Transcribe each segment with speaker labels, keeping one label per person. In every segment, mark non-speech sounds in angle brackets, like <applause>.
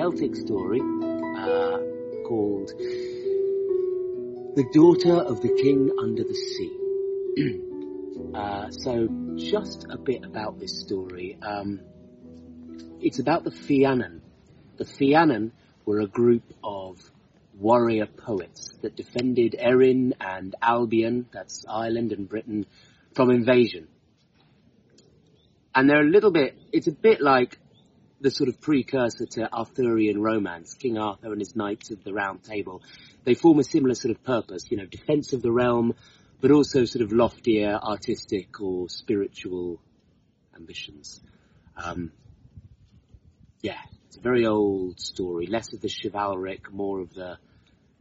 Speaker 1: Celtic story, uh, called The Daughter of the King Under the Sea. <clears throat> uh, so, just a bit about this story. Um, it's about the Fiannan. The Fiannan were a group of warrior poets that defended Erin and Albion, that's Ireland and Britain, from invasion. And they're a little bit, it's a bit like the sort of precursor to Arthurian romance, King Arthur and his knights of the Round Table. They form a similar sort of purpose, you know, defense of the realm, but also sort of loftier artistic or spiritual ambitions. Um, yeah, it's a very old story, less of the chivalric, more of the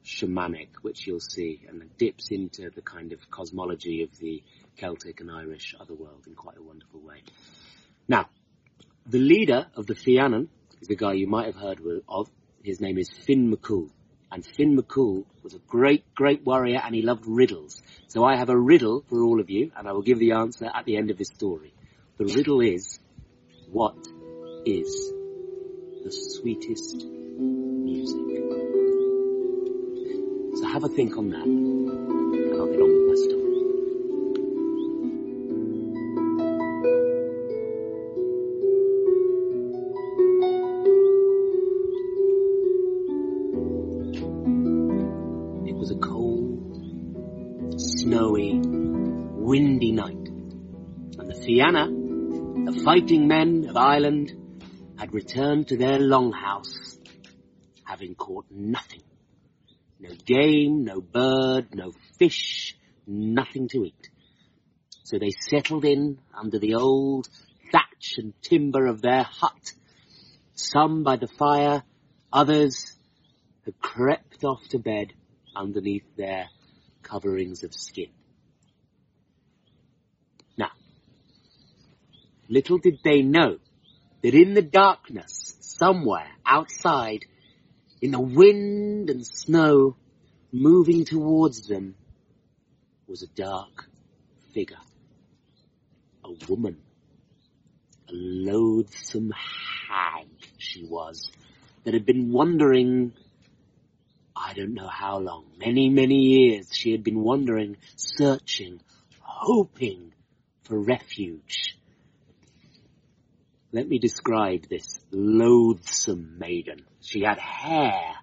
Speaker 1: shamanic, which you'll see, and it dips into the kind of cosmology of the Celtic and Irish otherworld in quite a wonderful way. Now, the leader of the Fiannan is the guy you might have heard of. His name is Finn McCool. And Finn McCool was a great, great warrior and he loved riddles. So I have a riddle for all of you and I will give the answer at the end of this story. The riddle is, what is the sweetest music? So have a think on that and I'll get on with my story. It was a cold, snowy, windy night, and the Fianna, the fighting men of Ireland, had returned to their longhouse, having caught nothing. No game, no bird, no fish, nothing to eat. So they settled in under the old thatch and timber of their hut, some by the fire, others had crept off to bed underneath their coverings of skin. Now, little did they know that in the darkness, somewhere outside, in the wind and snow, moving towards them, was a dark figure. A woman. A loathsome hag she was, that had been wandering I don't know how long, many, many years she had been wandering, searching, hoping for refuge. Let me describe this loathsome maiden. She had hair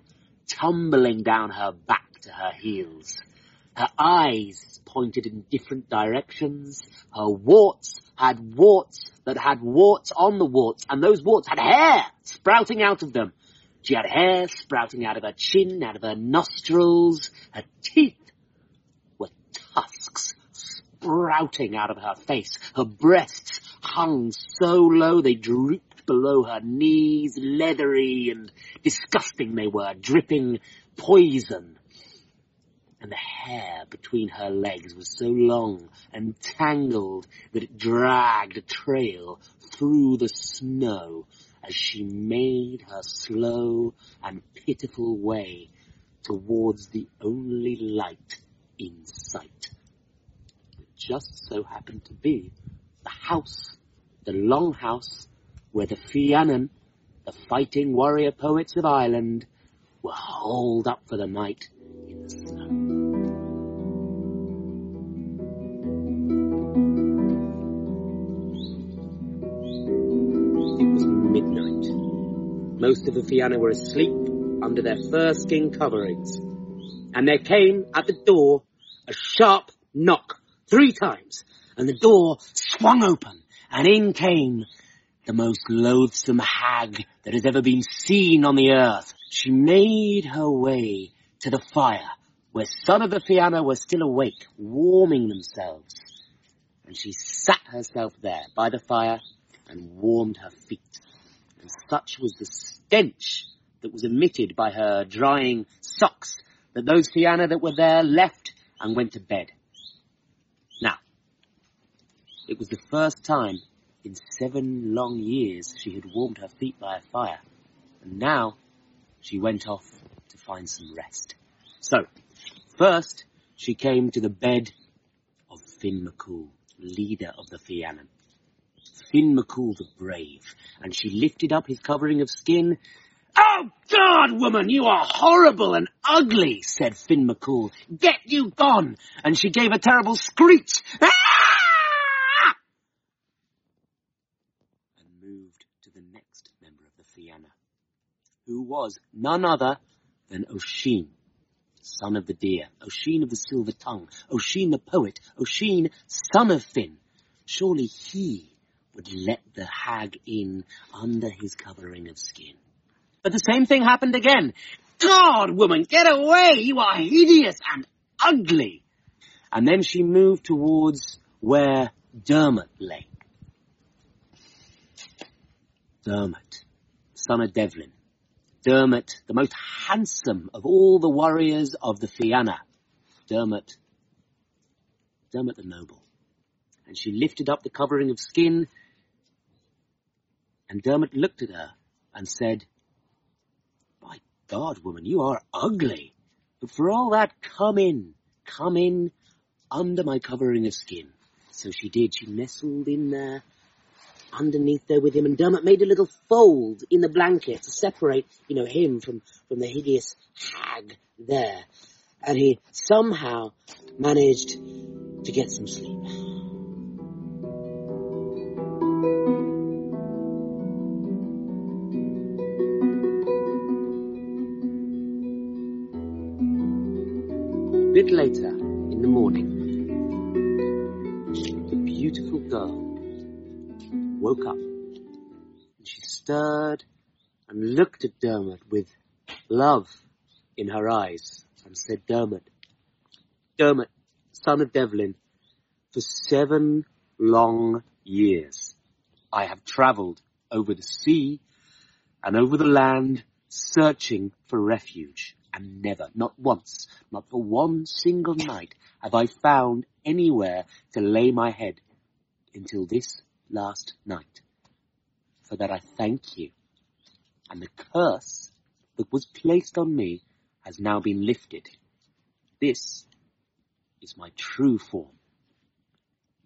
Speaker 1: tumbling down her back to her heels. Her eyes pointed in different directions. Her warts had warts that had warts on the warts, and those warts had hair sprouting out of them. She had hair sprouting out of her chin, out of her nostrils. Her teeth were tusks sprouting out of her face. Her breasts hung so low they drooped below her knees, leathery and disgusting they were, dripping poison. And the hair between her legs was so long and tangled that it dragged a trail through the snow as she made her slow and pitiful way towards the only light in sight. It just so happened to be the house, the long house, where the Fiannan, the fighting warrior poets of Ireland, were holed up for the night in the snow. It was midnight. Most of the Fianna were asleep under their fur skin coverings. And there came at the door a sharp knock three times, and the door swung open, and in came the most loathsome hag that has ever been seen on the earth. She made her way to the fire, where some of the Fianna were still awake, warming themselves. And she sat herself there by the fire and warmed her feet. And such was the stench that was emitted by her drying socks that those Fianna that were there left and went to bed. It was the first time In seven long years she had warmed her feet by a fire, and now she went off to find some rest. So, first she came to the bed of Finn McCool, leader of the Fiannan. Finn McCool the brave, and she lifted up his covering of skin. Oh God, woman, you are horrible and ugly, said Finn McCool. Get you gone! And she gave a terrible screech. Ah! And moved to the next member of the Fianna, who was none other than Oisin, son of the deer, Oisin of the silver tongue, Oisin the poet, Oisin, son of Finn. Surely he would let the hag in under his covering of skin. But the same thing happened again. God, woman, get away! You are hideous and ugly! And then she moved towards where Dermot lay. Dermot, son of Devlin. Dermot, the most handsome of all the warriors of the Fianna. Dermot, Dermot the noble. And she lifted up the covering of skin and Dermot looked at her and said, By God, woman, you are ugly. But for all that, come in, come in under my covering of skin. So she did. She nestled in there, underneath there with him, and Dermot made a little fold in the blanket to separate, you know, him from, from the hideous hag there. And he somehow managed to get some sleep. A bit later, woke up. She stirred and looked at Dermot with love in her eyes and said, Dermot, Dermot, son of Devlin, for seven long years I have travelled over the sea and over the land searching for refuge and never, not once, not for one single night, have I found anywhere to lay my head until this last night. For that I thank you. And the curse that was placed on me has now been lifted. This is my true form.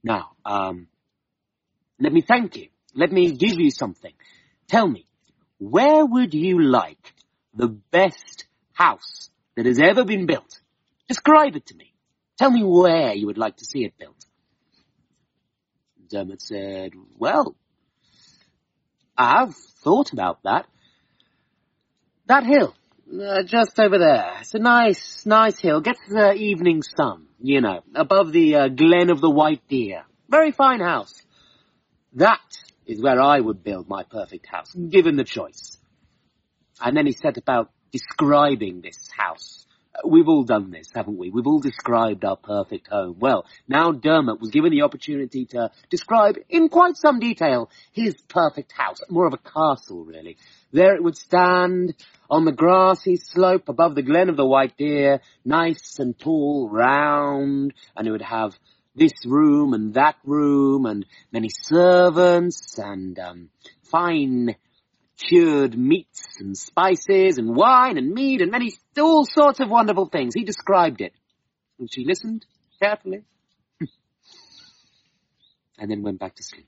Speaker 1: Now, um, let me thank you. Let me give you something. Tell me, where would you like the best house that has ever been built. Describe it to me. Tell me where you would like to see it built. Dermot said, well, I've thought about that. That hill, uh, just over there. It's a nice, nice hill. Gets the evening sun, you know, above the uh, Glen of the White Deer. Very fine house. That is where I would build my perfect house, given the choice. And then he set about describing this house. We've all done this, haven't we? We've all described our perfect home. Well, now Dermot was given the opportunity to describe in quite some detail his perfect house, more of a castle really. There it would stand on the grassy slope above the glen of the White Deer, nice and tall, round, and it would have this room and that room and many servants and um, fine cured meats and spices and wine and meat and many, all sorts of wonderful things. He described it. And she listened carefully <laughs> and then went back to sleep.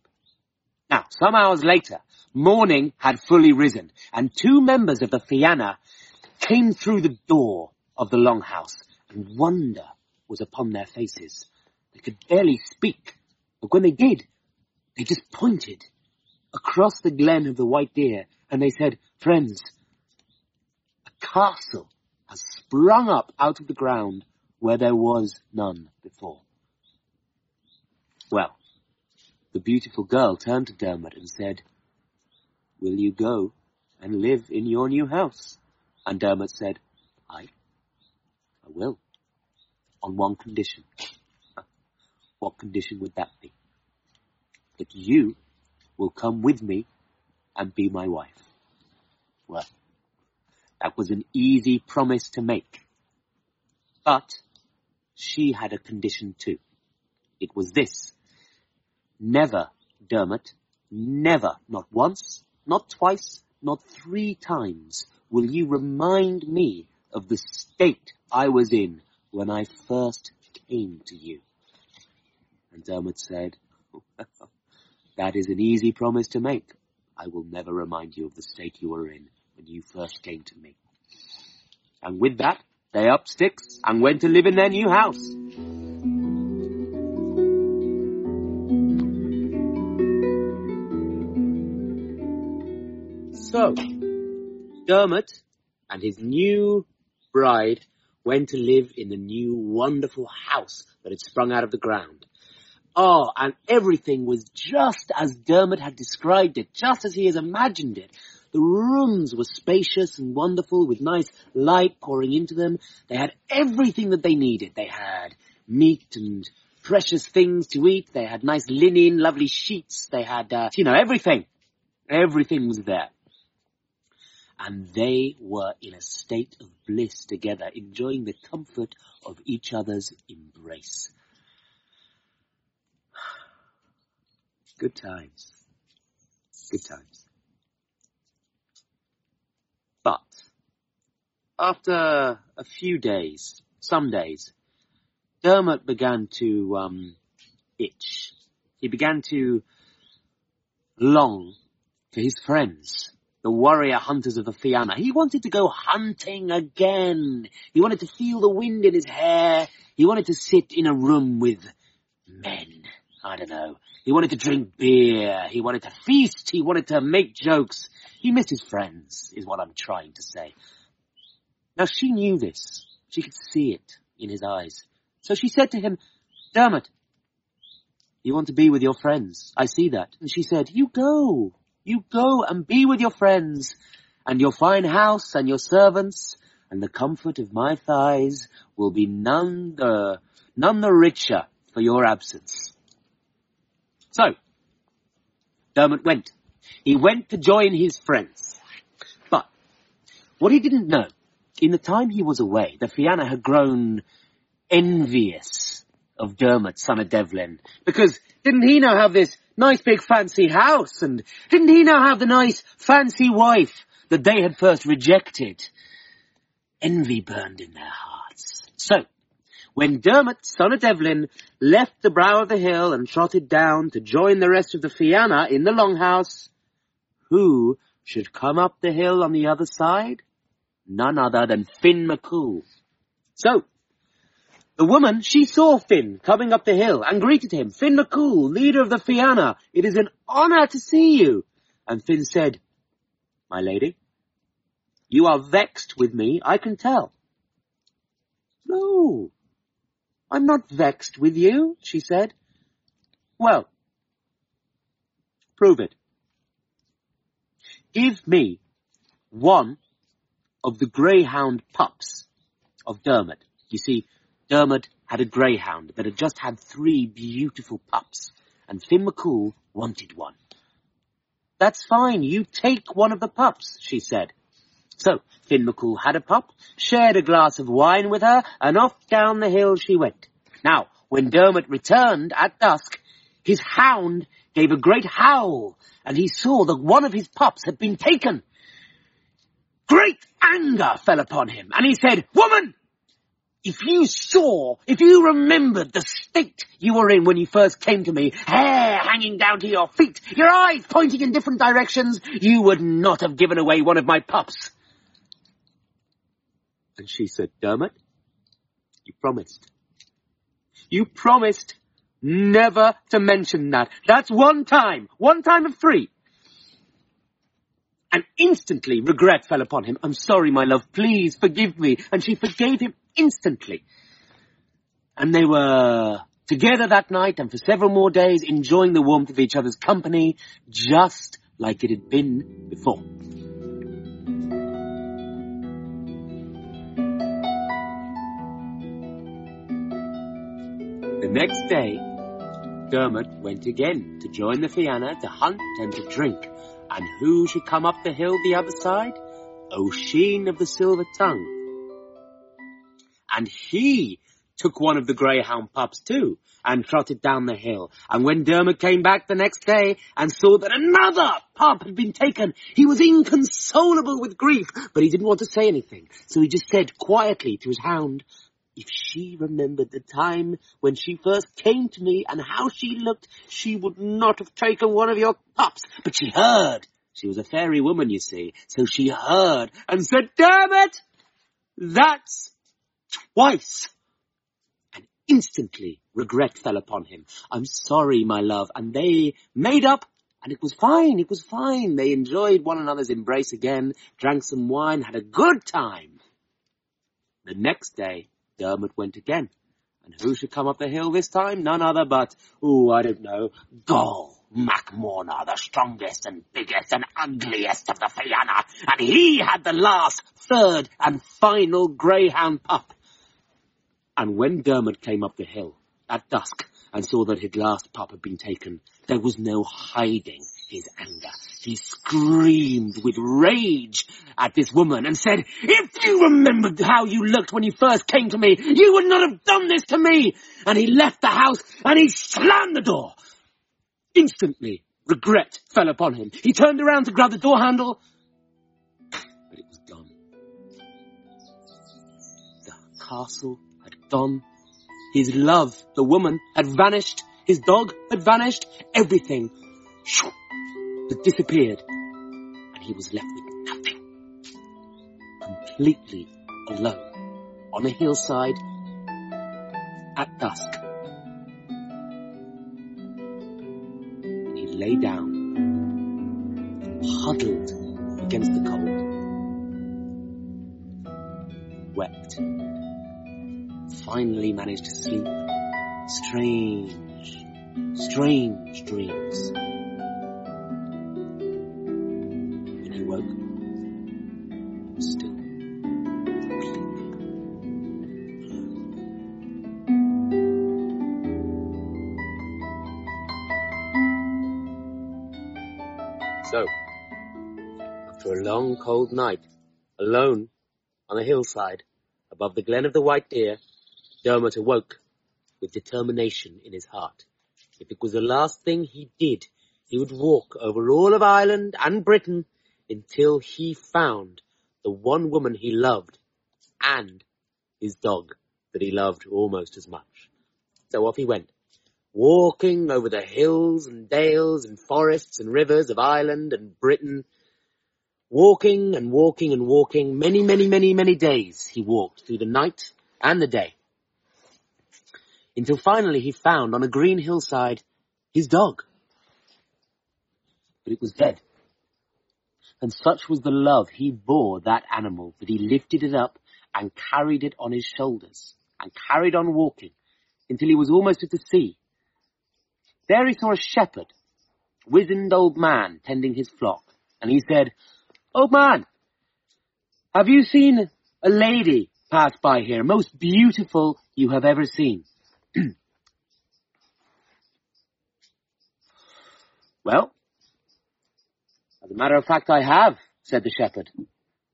Speaker 1: Now, some hours later, morning had fully risen and two members of the Fianna came through the door of the longhouse and wonder was upon their faces. They could barely speak, but when they did, they just pointed across the glen of the White Deer and they said, friends, a castle has sprung up out of the ground where there was none before. Well, the beautiful girl turned to Dermot and said, Will you go and live in your new house? And Dermot said, I, I will, on one condition. <laughs> what condition would that be? That you will come with me and be my wife. Well, that was an easy promise to make. But she had a condition too. It was this. Never, Dermot, never, not once, not twice, not three times will you remind me of the state I was in when I first came to you. And Dermot said, <laughs> that is an easy promise to make. I will never remind you of the state you were in when you first came to me. And with that, they up sticks and went to live in their new house. So, Dermot and his new bride went to live in the new wonderful house that had sprung out of the ground. Oh, and everything was just as Dermot had described it, just as he has imagined it. The rooms were spacious and wonderful with nice light pouring into them. They had everything that they needed. They had meat and precious things to eat. They had nice linen, lovely sheets. They had, uh, you know, everything. Everything was there. And they were in a state of bliss together, enjoying the comfort of each other's embrace. Good times. Good times. But after a few days, some days, Dermot began to um, itch. He began to long for his friends, the warrior hunters of the Fianna. He wanted to go hunting again. He wanted to feel the wind in his hair. He wanted to sit in a room with men. I don't know. He wanted to drink beer. He wanted to feast. He wanted to make jokes. He missed his friends, is what I'm trying to say. Now she knew this. She could see it in his eyes. So she said to him, Dermot, you want to be with your friends. I see that. And she said, you go. You go and be with your friends and your fine house and your servants and the comfort of my thighs will be none the, none the richer for your absence. So, Dermot went. He went to join his friends. But, what he didn't know, in the time he was away, the Fianna had grown envious of Dermot, son of Devlin, because didn't he now have this nice big fancy house, and didn't he now have the nice fancy wife that they had first rejected? Envy burned in their hearts. So, when Dermot, son of Devlin, left the brow of the hill and trotted down to join the rest of the Fianna in the longhouse, who should come up the hill on the other side? None other than Finn McCool. So, the woman, she saw Finn coming up the hill and greeted him. Finn McCool, leader of the Fianna, it is an honour to see you. And Finn said, My lady, you are vexed with me, I can tell. No, I'm not vexed with you, she said. Well, prove it. Give me one of the greyhound pups of Dermot. You see, Dermot had a greyhound that had just had three beautiful pups, and Finn McCool wanted one. That's fine, you take one of the pups, she said. So, Finn McCool had a pup, shared a glass of wine with her, and off down the hill she went. Now, when Dermot returned at dusk, his hound gave a great howl, and he saw that one of his pups had been taken. Great anger fell upon him, and he said, Woman! If you saw, if you remembered the state you were in when you first came to me, hair hanging down to your feet, your eyes pointing in different directions, you would not have given away one of my pups. And she said, Dermot, you promised. You promised never to mention that. That's one time. One time of three. And instantly regret fell upon him. I'm sorry, my love. Please forgive me. And she forgave him instantly. And they were together that night and for several more days enjoying the warmth of each other's company just like it had been before. Next day, Dermot went again to join the Fianna to hunt and to drink. And who should come up the hill the other side? Oisin of the Silver Tongue. And he took one of the greyhound pups too and trotted down the hill. And when Dermot came back the next day and saw that another pup had been taken, he was inconsolable with grief, but he didn't want to say anything. So he just said quietly to his hound, if she remembered the time when she first came to me and how she looked, she would not have taken one of your pups. But she heard. She was a fairy woman, you see. So she heard and said, damn it! That's twice. And instantly regret fell upon him. I'm sorry, my love. And they made up and it was fine. It was fine. They enjoyed one another's embrace again, drank some wine, had a good time. The next day, Dermot went again. And who should come up the hill this time? None other but, oh, I don't know, Goll MacMorna, the strongest and biggest and ugliest of the Fianna. And he had the last, third and final greyhound pup. And when Dermot came up the hill at dusk and saw that his last pup had been taken, there was no hiding his anger. He screamed with rage at this woman and said, If you remembered how you looked when you first came to me, you would not have done this to me. And he left the house and he slammed the door. Instantly, regret fell upon him. He turned around to grab the door handle, but it was gone. The castle had gone. His love, the woman, had vanished. His dog had vanished. Everything had disappeared. And he was left with nothing. Completely alone. On a hillside. At dusk. And he lay down. Huddled against the cold. Wept. Finally managed to sleep. Strange, strange dreams. Long cold night, alone on a hillside above the glen of the White Deer, Dermot awoke with determination in his heart. If it was the last thing he did, he would walk over all of Ireland and Britain until he found the one woman he loved and his dog that he loved almost as much. So off he went walking over the hills and dales and forests and rivers of Ireland and Britain, walking and walking and walking, many, many, many, many days he walked through the night and the day, until finally he found on a green hillside his dog. But it was dead. And such was the love he bore that animal that he lifted it up and carried it on his shoulders and carried on walking until he was almost at the sea there he saw a shepherd, wizened old man, tending his flock, and he said, Old man, have you seen a lady pass by here, most beautiful you have ever seen? <clears throat> well, as a matter of fact, I have, said the shepherd.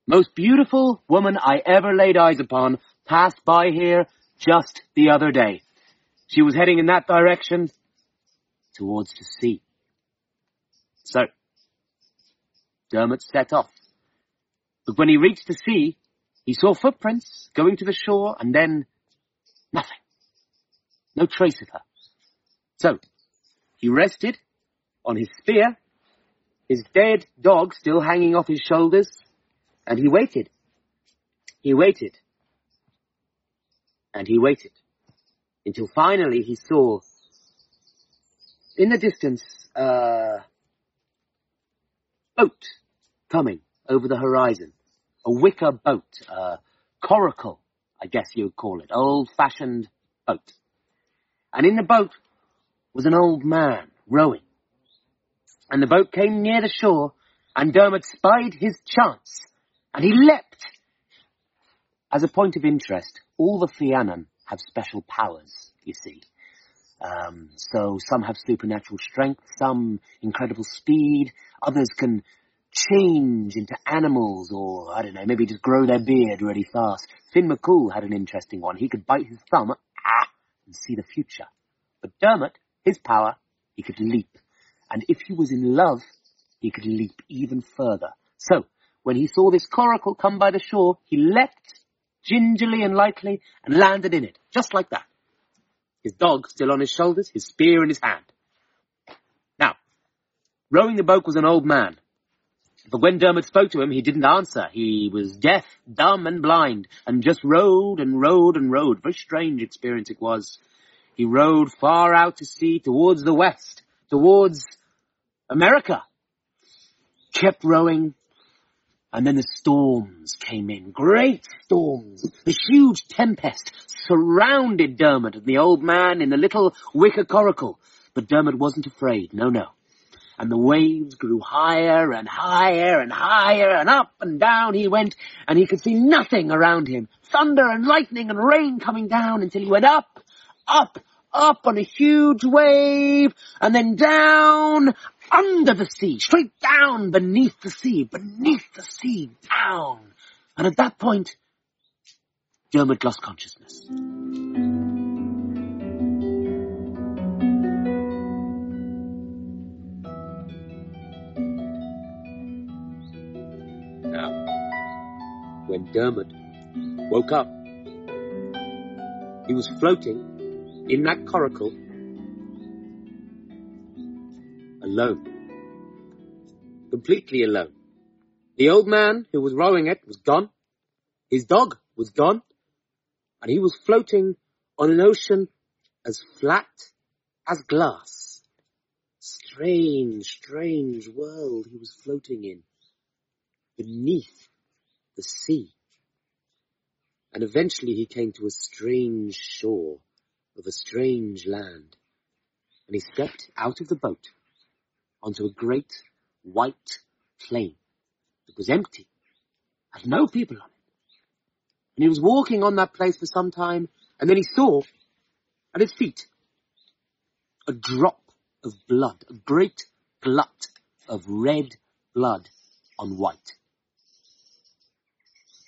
Speaker 1: Most beautiful woman I ever laid eyes upon passed by here just the other day. She was heading in that direction towards the sea. So, Dermot set off. But when he reached the sea, he saw footprints going to the shore and then nothing. No trace of her. So, he rested on his spear, his dead dog still hanging off his shoulders, and he waited. He waited. And he waited. Until finally he saw in the distance, uh, boat coming over the horizon. A wicker boat, a coracle, I guess you'd call it, old-fashioned boat. And in the boat was an old man rowing. And the boat came near the shore, and Dermot spied his chance, and he leapt. As a point of interest, all the Fiannan have special powers, you see. Um, so some have supernatural strength, some incredible speed, others can change into animals or, I don't know, maybe just grow their beard really fast. Finn McCool had an interesting one. He could bite his thumb and see the future. But Dermot, his power, he could leap. And if he was in love, he could leap even further. So, when he saw this coracle come by the shore, he leapt gingerly and lightly and landed in it, just like that. His dog still on his shoulders, his spear in his hand. Now, rowing the boat was an old man. But when Dermot spoke to him, he didn't answer. He was deaf, dumb, and blind, and just rowed and rowed and rowed. Very strange experience it was. He rowed far out to sea, towards the west, towards America. Kept rowing, and then the storms came in. Great storms. The huge tempest surrounded Dermot and the old man in the little wicker coracle. But Dermot wasn't afraid. No, no and the waves grew higher and higher and higher and up and down he went and he could see nothing around him. Thunder and lightning and rain coming down until he went up, up, up on a huge wave and then down under the sea, straight down beneath the sea, beneath the sea, down. And at that point, Dermot lost consciousness. Now, when Dermot woke up. He was floating in that coracle alone. Completely alone. The old man who was rowing it was gone. His dog was gone. And he was floating on an ocean as flat as glass. Strange, strange world he was floating in. Beneath the sea. And eventually he came to a strange shore of a strange land. And he stepped out of the boat onto a great white plain that was empty, had no people on it. And he was walking on that place for some time, and then he saw at his feet a drop of blood, a great glut of red blood on white.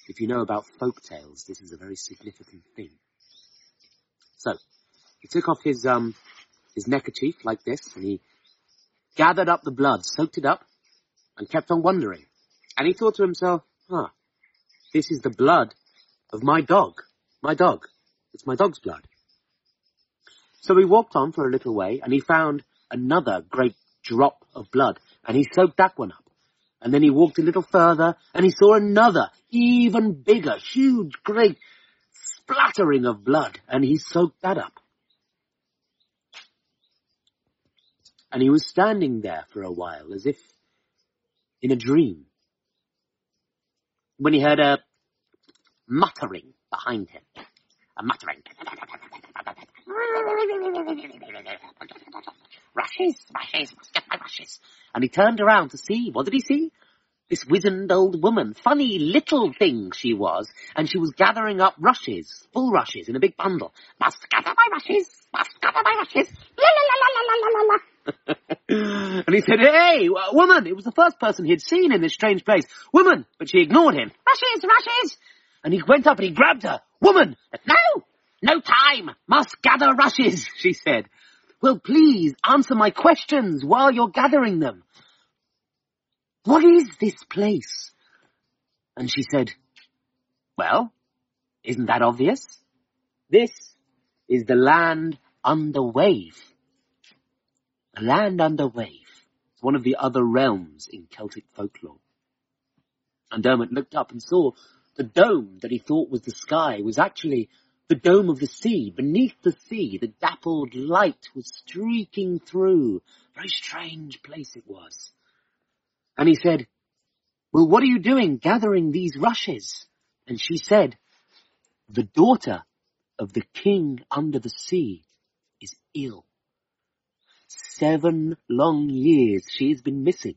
Speaker 1: If you know about folk tales, this is a very significant thing. So, he took off his, um, his neckerchief like this, and he gathered up the blood, soaked it up, and kept on wondering. And he thought to himself, huh, this is the blood of my dog. My dog. It's my dog's blood. So he walked on for a little way, and he found another great drop of blood, and he soaked that one up. And then he walked a little further and he saw another, even bigger, huge, great splattering of blood and he soaked that up. And he was standing there for a while as if in a dream when he heard a muttering behind him. A muttering. Rushes, rushes, must get my rushes. And he turned around to see, what did he see? This wizened old woman, funny little thing she was, and she was gathering up rushes, full rushes, in a big bundle. Must gather my rushes, must gather my rushes, la la la la la la la la. <laughs> and he said, hey, woman! It was the first person he'd seen in this strange place. Woman! But she ignored him. Rushes, rushes! And he went up and he grabbed her. Woman! No! No time! Must gather rushes, <laughs> she said. Well, please answer my questions while you're gathering them. What is this place? And she said, well, isn't that obvious? This is the land under wave. The land under wave. It's one of the other realms in Celtic folklore. And Dermot looked up and saw the dome that he thought was the sky was actually the dome of the sea. Beneath the sea, the dappled light was streaking through. Very strange place it was. And he said, well, what are you doing gathering these rushes? And she said, the daughter of the king under the sea is ill. Seven long years she has been missing.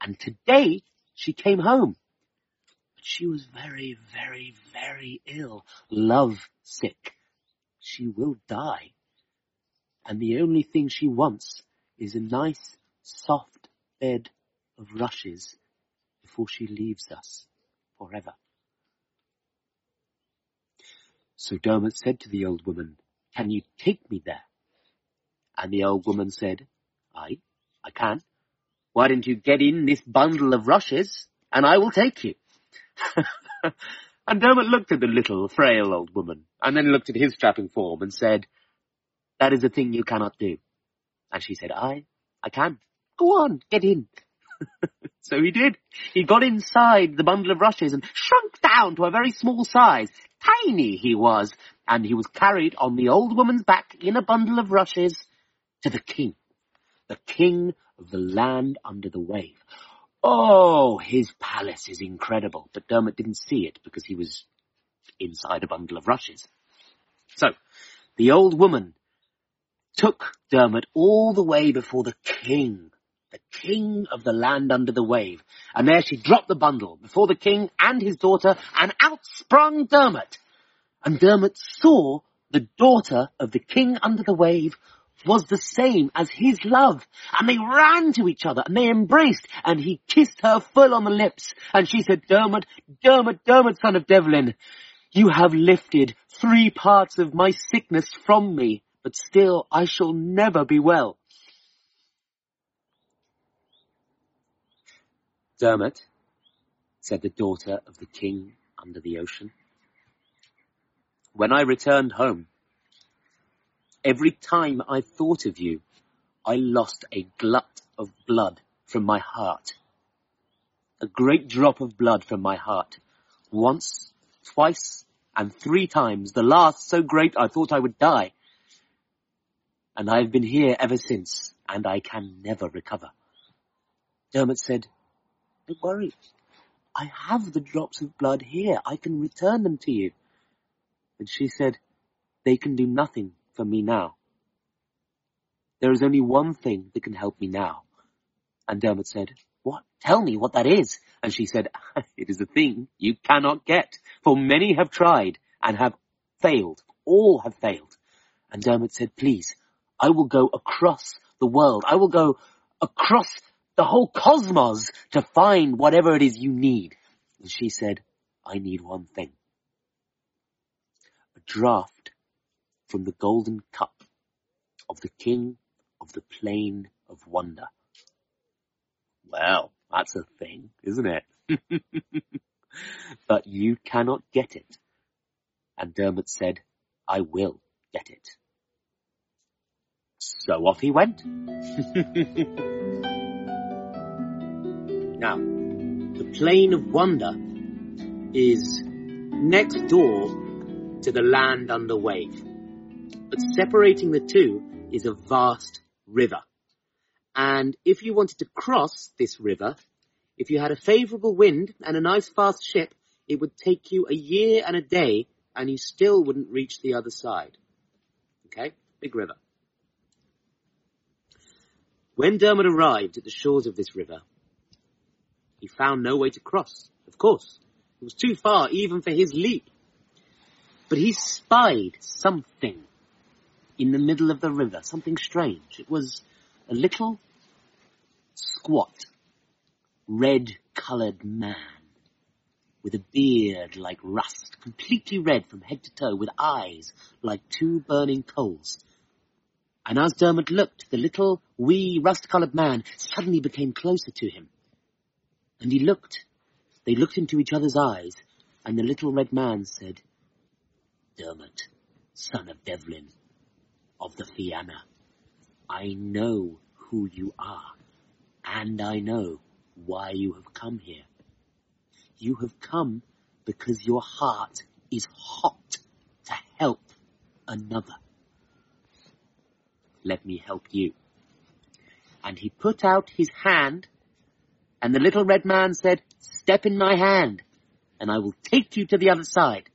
Speaker 1: And today she came home. But she was very, very, very ill. Love sick. She will die. And the only thing she wants is a nice, soft bed of rushes before she leaves us forever. So Dermot said to the old woman, Can you take me there? And the old woman said, I, I can. Why don't you get in this bundle of rushes and I will take you? <laughs> and Dermot looked at the little, frail old woman and then looked at his strapping form and said, that is a thing you cannot do. And she said, I, I can. Go on, get in. <laughs> so he did. He got inside the bundle of rushes and shrunk down to a very small size. Tiny he was, and he was carried on the old woman's back in a bundle of rushes to the king. The king of the land under the wave. Oh, his palace is incredible, but Dermot didn't see it because he was inside a bundle of rushes. So, the old woman took Dermot all the way before the king, the king of the land under the wave. And there she dropped the bundle before the king and his daughter, and out sprung Dermot. And Dermot saw the daughter of the king under the wave was the same as his love. And they ran to each other and they embraced and he kissed her full on the lips. And she said, Dermot, Dermot, Dermot, son of Devlin, you have lifted three parts of my sickness from me but still I shall never be well. Dermot, said the daughter of the king under the ocean, when I returned home, every time I thought of you, I lost a glut of blood from my heart. A great drop of blood from my heart. Once, twice, and three times, the last so great I thought I would die and I have been here ever since, and I can never recover. Dermot said, Don't worry. I have the drops of blood here. I can return them to you. And she said, They can do nothing for me now. There is only one thing that can help me now. And Dermot said, What? Tell me what that is. And she said, <laughs> It is a thing you cannot get, for many have tried and have failed. All have failed. And Dermot said, Please, I will go across the world. I will go across the whole cosmos to find whatever it is you need. And she said, I need one thing. A draught from the golden cup of the king of the plain of wonder. Well, that's a thing, isn't it? <laughs> but you cannot get it. And Dermot said, I will get it. So off he went. <laughs> now, the Plain of Wonder is next door to the land under wave. But separating the two is a vast river. And if you wanted to cross this river, if you had a favourable wind and a nice fast ship, it would take you a year and a day and you still wouldn't reach the other side. Okay? Big river. When Dermot arrived at the shores of this river, he found no way to cross, of course. It was too far even for his leap. But he spied something in the middle of the river, something strange. It was a little squat, red-coloured man with a beard like rust, completely red from head to toe, with eyes like two burning coals. And as Dermot looked, the little, wee, rust-coloured man suddenly became closer to him. And he looked. They looked into each other's eyes, and the little red man said, Dermot, son of Devlin, of the Fianna, I know who you are, and I know why you have come here. You have come because your heart is hot to help another let me help you. And he put out his hand, and the little red man said, step in my hand, and I will take you to the other side.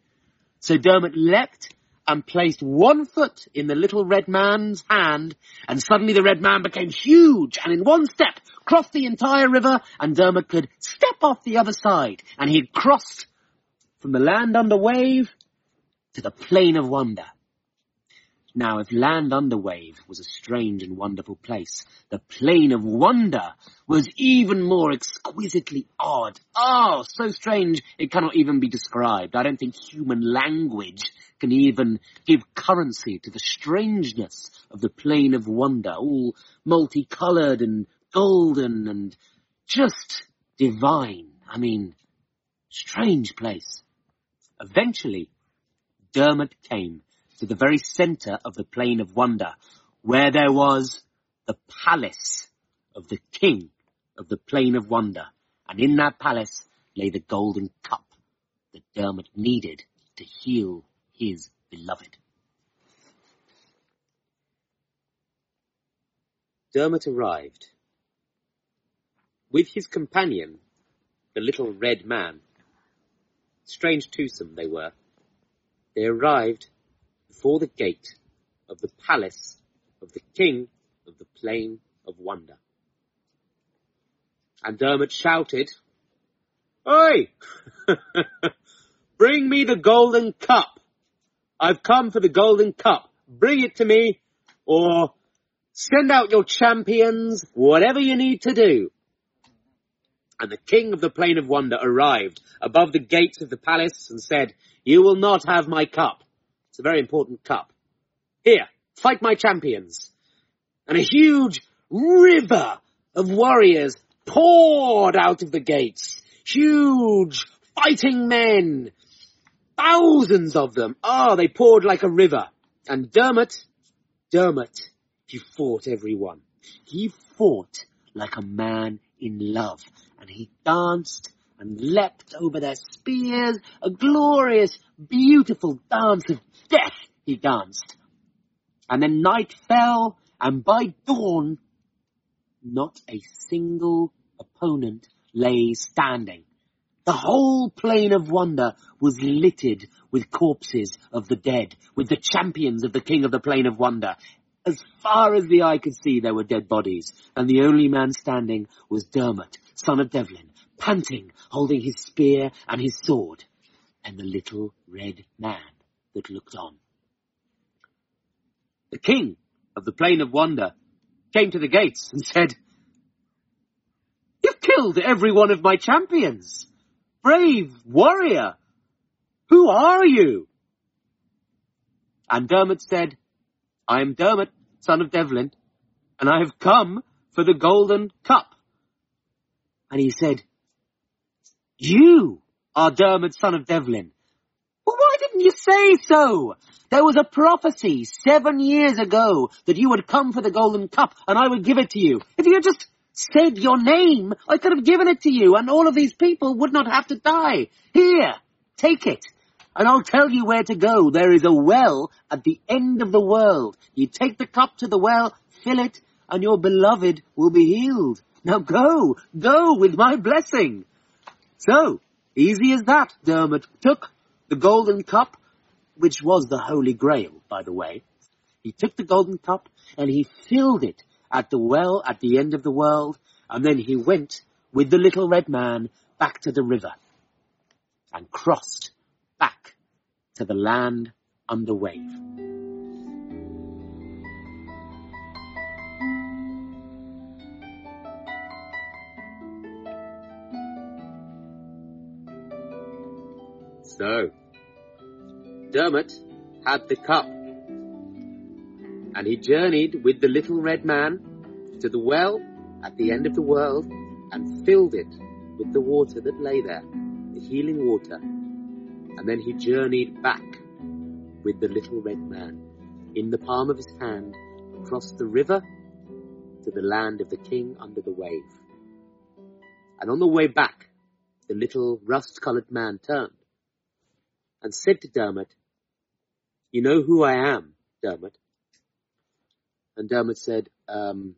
Speaker 1: So Dermot leapt and placed one foot in the little red man's hand, and suddenly the red man became huge, and in one step crossed the entire river, and Dermot could step off the other side, and he had crossed from the land under wave to the plain of wonder. Now, if Land under wave was a strange and wonderful place, the Plain of Wonder was even more exquisitely odd. Oh, so strange it cannot even be described. I don't think human language can even give currency to the strangeness of the Plain of Wonder, all multicolored and golden and just divine. I mean, strange place. Eventually, Dermot came to the very center of the plain of wonder, where there was the palace of the king of the plain of wonder. And in that palace lay the golden cup that Dermot needed to heal his beloved. Dermot arrived. With his companion, the little red man. Strange twosome they were. They arrived before the gate of the palace of the king of the plain of wonder. And Dermot shouted, Oi! <laughs> Bring me the golden cup! I've come for the golden cup. Bring it to me, or send out your champions, whatever you need to do. And the king of the plain of wonder arrived above the gates of the palace and said, You will not have my cup. A very important cup. Here, fight my champions. And a huge river of warriors poured out of the gates. Huge fighting men. Thousands of them. Ah, oh, they poured like a river. And Dermot, Dermot, he fought everyone. He fought like a man in love. And he danced and leapt over their spears, a glorious, beautiful dance of death he danced. And then night fell, and by dawn, not a single opponent lay standing. The whole plain of wonder was littered with corpses of the dead, with the champions of the king of the plain of wonder. As far as the eye could see, there were dead bodies, and the only man standing was Dermot, son of Devlin, panting, holding his spear and his sword, and the little red man that looked on. The king of the plain of wonder came to the gates and said, You've killed every one of my champions. Brave warrior, who are you? And Dermot said, I am Dermot, son of Devlin, and I have come for the golden cup. And he said, You are Dermot, son of Devlin, well, why didn't you say so? There was a prophecy seven years ago that you would come for the golden cup and I would give it to you. If you had just said your name, I could have given it to you and all of these people would not have to die. Here, take it. And I'll tell you where to go. There is a well at the end of the world. You take the cup to the well, fill it, and your beloved will be healed. Now go, go with my blessing. So, easy as that, Dermot took the golden cup, which was the Holy Grail, by the way. He took the golden cup and he filled it at the well at the end of the world, and then he went with the little red man back to the river and crossed back to the land under wave. So, Dermot had the cup, and he journeyed with the little red man to the well at the end of the world and filled it with the water that lay there, the healing water. And then he journeyed back with the little red man in the palm of his hand across the river to the land of the king under the wave. And on the way back, the little rust-colored man turned and said to Dermot, you know who I am, Dermot? And Dermot said, um,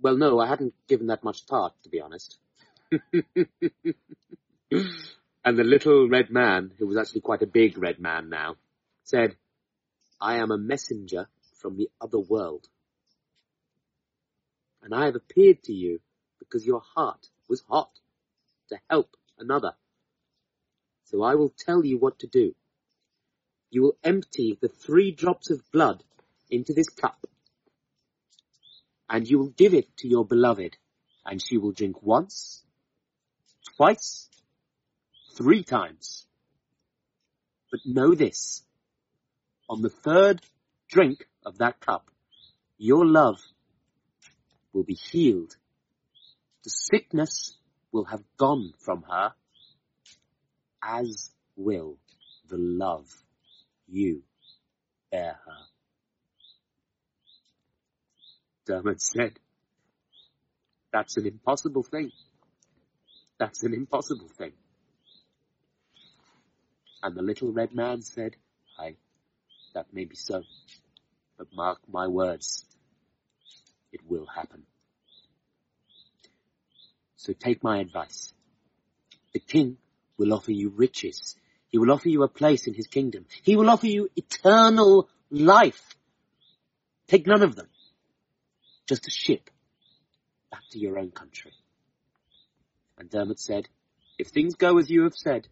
Speaker 1: well, no, I hadn't given that much thought, to be honest. <laughs> and the little red man, who was actually quite a big red man now, said, I am a messenger from the other world. And I have appeared to you because your heart was hot to help another. So I will tell you what to do. you will empty the three drops of blood into this cup, and you will give it to your beloved, and she will drink once, twice, three times. But know this, on the third drink of that cup, your love will be healed. The sickness will have gone from her, as will the love you bear her. Dermot said, that's an impossible thing. That's an impossible thing. And the little red man said, Aye, that may be so, but mark my words, it will happen. So take my advice. The king will offer you riches. He will offer you a place in his kingdom. He will offer you eternal life. Take none of them. Just a ship back to your own country. And Dermot said, if things go as you have said,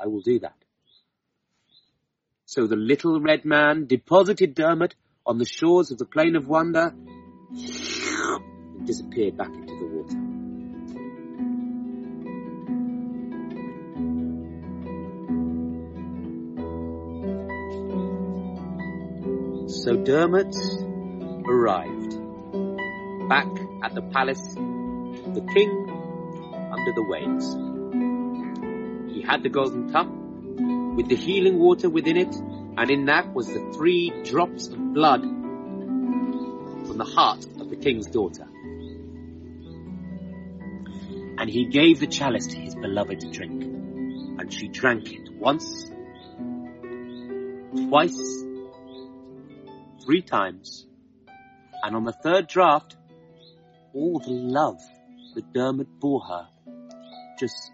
Speaker 1: I will do that. So the little red man deposited Dermot on the shores of the plain of wonder and disappeared back into So Dermot arrived back at the palace of the king under the waves. He had the golden cup with the healing water within it, and in that was the three drops of blood from the heart of the king's daughter. And he gave the chalice to his beloved to drink, and she drank it once, twice, three times, and on the third draught, all the love that Dermot bore her just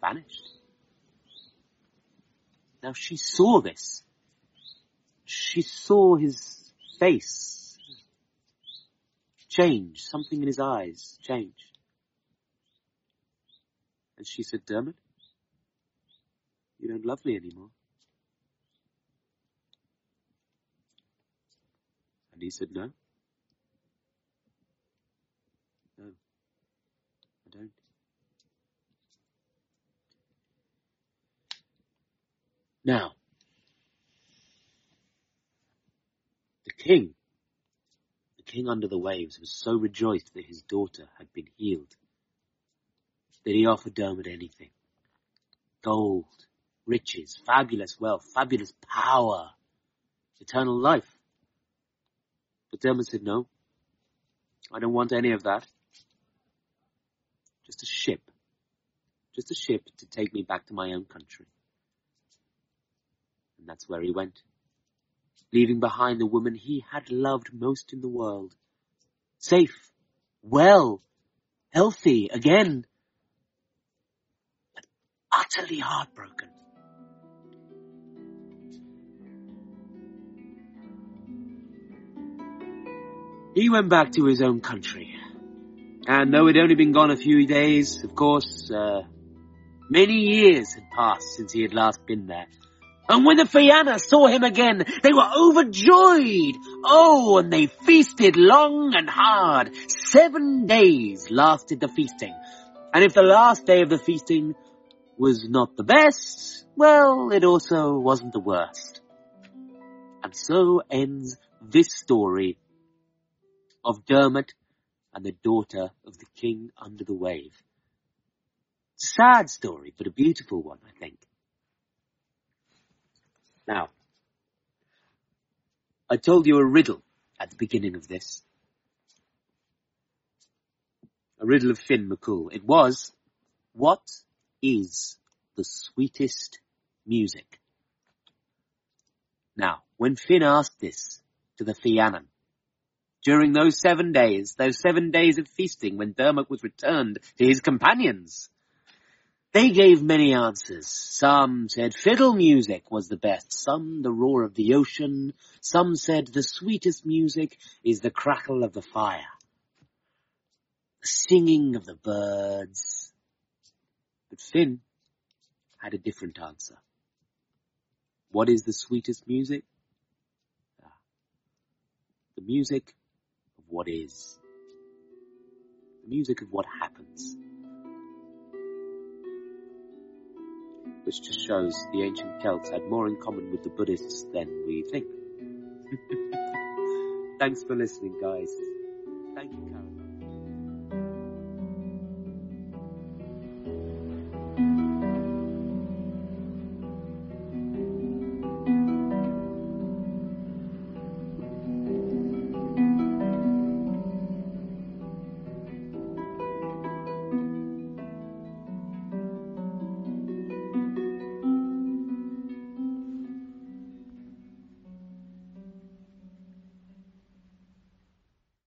Speaker 1: vanished. Now she saw this. She saw his face change, something in his eyes change. And she said, Dermot, you don't love me anymore. He said, no. No, I don't. Now, the king, the king under the waves, was so rejoiced that his daughter had been healed that he offered Dermot anything. Gold, riches, fabulous wealth, fabulous power, eternal life. But Dermot said, no, I don't want any of that. Just a ship. Just a ship to take me back to my own country. And that's where he went, leaving behind the woman he had loved most in the world. Safe, well, healthy again, but utterly heartbroken. He went back to his own country. And though he'd only been gone a few days, of course, uh, many years had passed since he had last been there. And when the Fianna saw him again, they were overjoyed. Oh, and they feasted long and hard. Seven days lasted the feasting. And if the last day of the feasting was not the best, well, it also wasn't the worst. And so ends this story of Dermot and the daughter of the king under the wave. It's a sad story, but a beautiful one, I think. Now, I told you a riddle at the beginning of this. A riddle of Finn McCool. It was, what is the sweetest music? Now, when Finn asked this to the Fianna, during those seven days, those seven days of feasting when Dermot was returned to his companions. They gave many answers. Some said fiddle music was the best, some the roar of the ocean, some said the sweetest music is the crackle of the fire, the singing of the birds. But Finn had a different answer. What is the sweetest music? Ah, the music what is. The music of what happens. Which just shows the ancient Celts had more in common with the Buddhists than we think. <laughs> Thanks for listening, guys. Thank you.